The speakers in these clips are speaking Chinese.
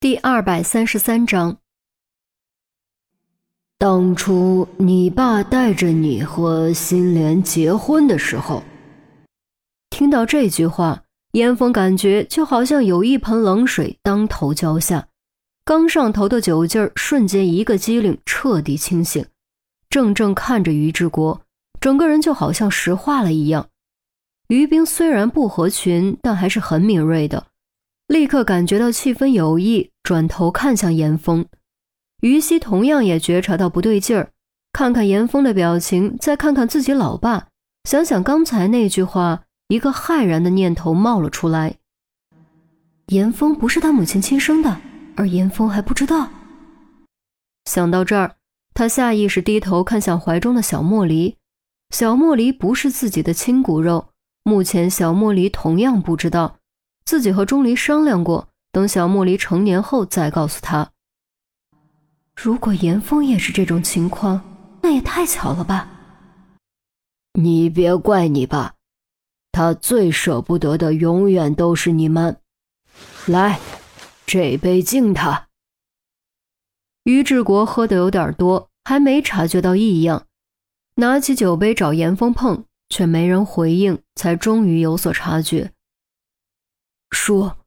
第二百三十三章。当初你爸带着你和心莲结婚的时候，听到这句话，严峰感觉就好像有一盆冷水当头浇下，刚上头的酒劲儿瞬间一个机灵，彻底清醒，怔怔看着于志国，整个人就好像石化了一样。于冰虽然不合群，但还是很敏锐的。立刻感觉到气氛有异，转头看向严峰。于西同样也觉察到不对劲儿，看看严峰的表情，再看看自己老爸，想想刚才那句话，一个骇然的念头冒了出来：严峰不是他母亲亲生的，而严峰还不知道。想到这儿，他下意识低头看向怀中的小莫离。小莫离不是自己的亲骨肉，目前小莫离同样不知道。自己和钟离商量过，等小莫离成年后再告诉他。如果严峰也是这种情况，那也太巧了吧？你别怪你爸，他最舍不得的永远都是你们。来，这杯敬他。于志国喝的有点多，还没察觉到异样，拿起酒杯找严峰碰，却没人回应，才终于有所察觉。说，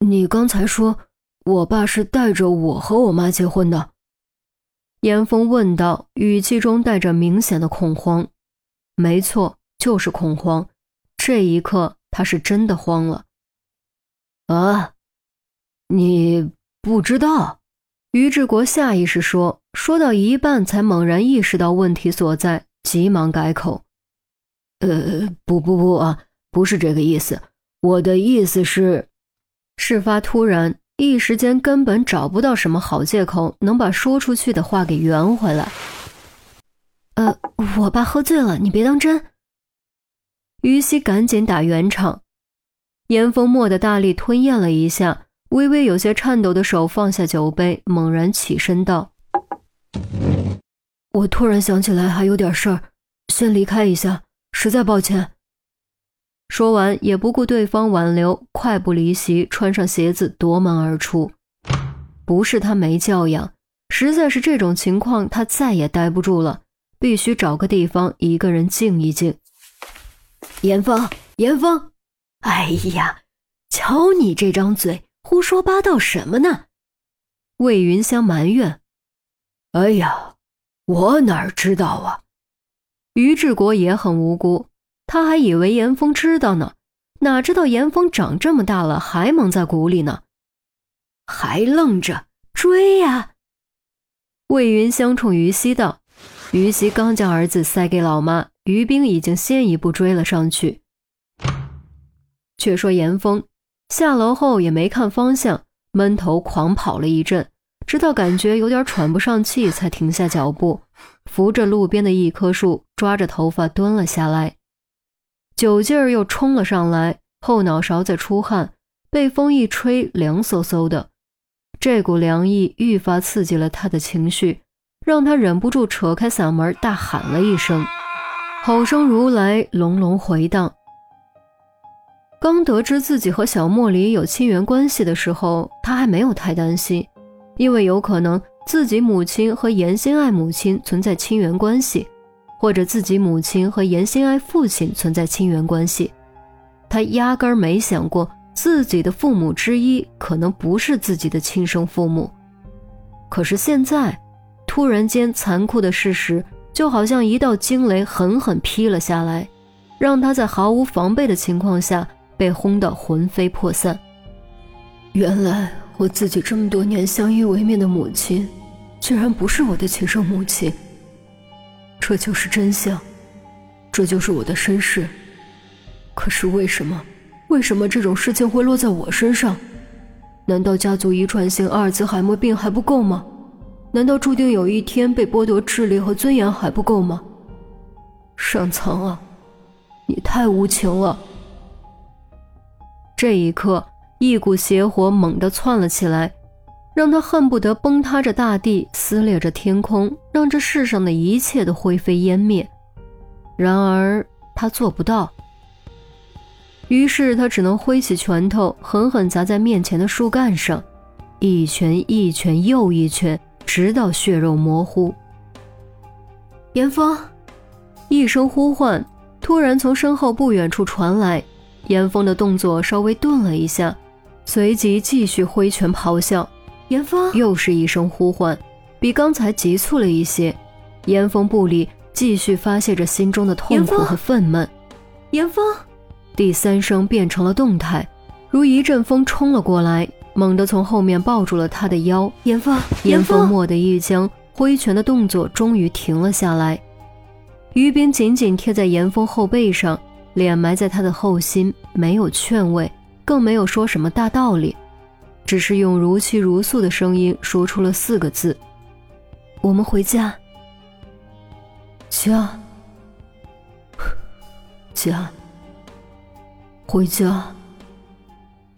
你刚才说我爸是带着我和我妈结婚的？严峰问道，语气中带着明显的恐慌。没错，就是恐慌。这一刻，他是真的慌了。啊，你不知道？于志国下意识说，说到一半才猛然意识到问题所在，急忙改口：“呃，不不不啊，不是这个意思。”我的意思是，事发突然，一时间根本找不到什么好借口能把说出去的话给圆回来。呃，我爸喝醉了，你别当真。于西赶紧打圆场。严峰蓦地大力吞咽了一下，微微有些颤抖的手放下酒杯，猛然起身道：“我突然想起来还有点事儿，先离开一下，实在抱歉。”说完，也不顾对方挽留，快步离席，穿上鞋子夺门而出。不是他没教养，实在是这种情况，他再也待不住了，必须找个地方一个人静一静。严峰，严峰，哎呀，瞧你这张嘴，胡说八道什么呢？魏云香埋怨。哎呀，我哪知道啊？于志国也很无辜。他还以为严峰知道呢，哪知道严峰长这么大了还蒙在鼓里呢，还愣着追呀！魏云香冲于西道：“于西刚将儿子塞给老妈，于冰已经先一步追了上去。”却说严峰下楼后也没看方向，闷头狂跑了一阵，直到感觉有点喘不上气，才停下脚步，扶着路边的一棵树，抓着头发蹲了下来。酒劲儿又冲了上来，后脑勺在出汗，被风一吹，凉飕飕的。这股凉意愈发刺激了他的情绪，让他忍不住扯开嗓门大喊了一声，吼声如来，隆隆回荡。刚得知自己和小莫离有亲缘关系的时候，他还没有太担心，因为有可能自己母亲和严心爱母亲存在亲缘关系。或者自己母亲和严心爱父亲存在亲缘关系，他压根儿没想过自己的父母之一可能不是自己的亲生父母。可是现在，突然间残酷的事实就好像一道惊雷狠狠劈了下来，让他在毫无防备的情况下被轰得魂飞魄散。原来我自己这么多年相依为命的母亲，居然不是我的亲生母亲。这就是真相，这就是我的身世。可是为什么，为什么这种事情会落在我身上？难道家族遗传性阿尔兹海默病还不够吗？难道注定有一天被剥夺智力和尊严还不够吗？上苍啊，你太无情了！这一刻，一股邪火猛地窜了起来。让他恨不得崩塌着大地，撕裂着天空，让这世上的一切都灰飞烟灭。然而他做不到，于是他只能挥起拳头，狠狠砸在面前的树干上。一拳一拳又一拳，直到血肉模糊。严峰，一声呼唤突然从身后不远处传来。严峰的动作稍微顿了一下，随即继续挥拳咆哮。严峰，又是一声呼唤，比刚才急促了一些。严峰不理，继续发泄着心中的痛苦和愤懑。严峰，第三声变成了动态，如一阵风冲了过来。猛地从后面抱住了他的腰，严峰，严峰蓦地一僵，挥拳的动作终于停了下来。于冰紧紧贴在严峰后背上，脸埋在他的后心，没有劝慰，更没有说什么大道理，只是用如泣如诉的声音说出了四个字：“我们回家，家，家，回家，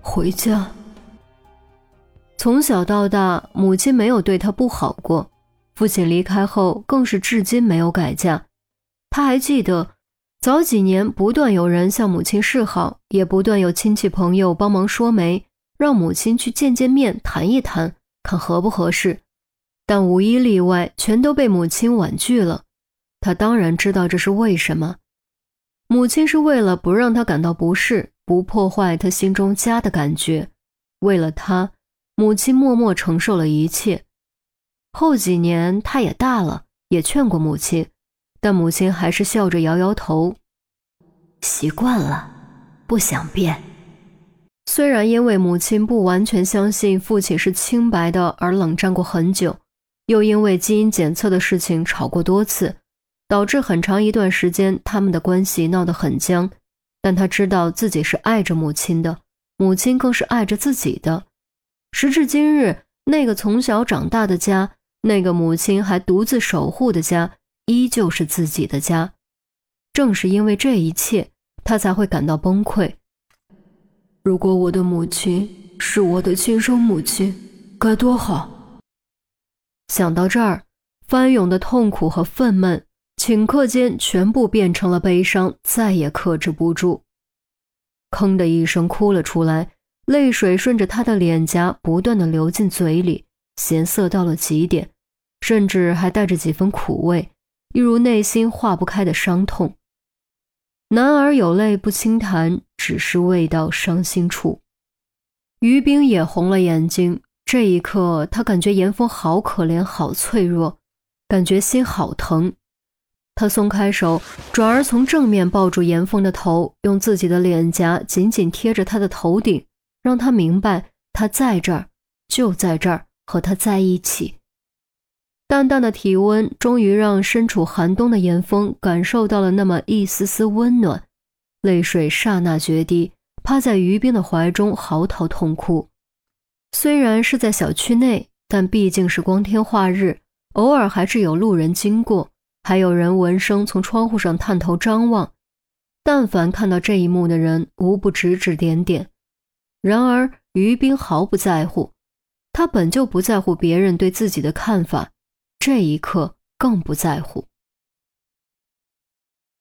回家。”从小到大，母亲没有对他不好过，父亲离开后更是至今没有改嫁。他还记得，早几年不断有人向母亲示好，也不断有亲戚朋友帮忙说媒，让母亲去见见面、谈一谈，看合不合适。但无一例外，全都被母亲婉拒了。他当然知道这是为什么，母亲是为了不让他感到不适，不破坏他心中家的感觉，为了他。母亲默默承受了一切，后几年他也大了，也劝过母亲，但母亲还是笑着摇摇头，习惯了，不想变。虽然因为母亲不完全相信父亲是清白的而冷战过很久，又因为基因检测的事情吵过多次，导致很长一段时间他们的关系闹得很僵，但他知道自己是爱着母亲的，母亲更是爱着自己的。时至今日，那个从小长大的家，那个母亲还独自守护的家，依旧是自己的家。正是因为这一切，他才会感到崩溃。如果我的母亲是我的亲生母亲，该多好！想到这儿，翻涌的痛苦和愤懑，顷刻间全部变成了悲伤，再也克制不住，吭的一声哭了出来。泪水顺着他的脸颊不断的流进嘴里，咸涩到了极点，甚至还带着几分苦味，一如内心化不开的伤痛。男儿有泪不轻弹，只是未到伤心处。于冰也红了眼睛，这一刻他感觉严峰好可怜，好脆弱，感觉心好疼。他松开手，转而从正面抱住严峰的头，用自己的脸颊紧紧贴着他的头顶。让他明白，他在这儿，就在这儿，和他在一起。淡淡的体温终于让身处寒冬的严峰感受到了那么一丝丝温暖，泪水刹那决堤，趴在于冰的怀中嚎啕痛哭。虽然是在小区内，但毕竟是光天化日，偶尔还是有路人经过，还有人闻声从窗户上探头张望。但凡看到这一幕的人，无不指指点点。然而，于冰毫不在乎，他本就不在乎别人对自己的看法，这一刻更不在乎。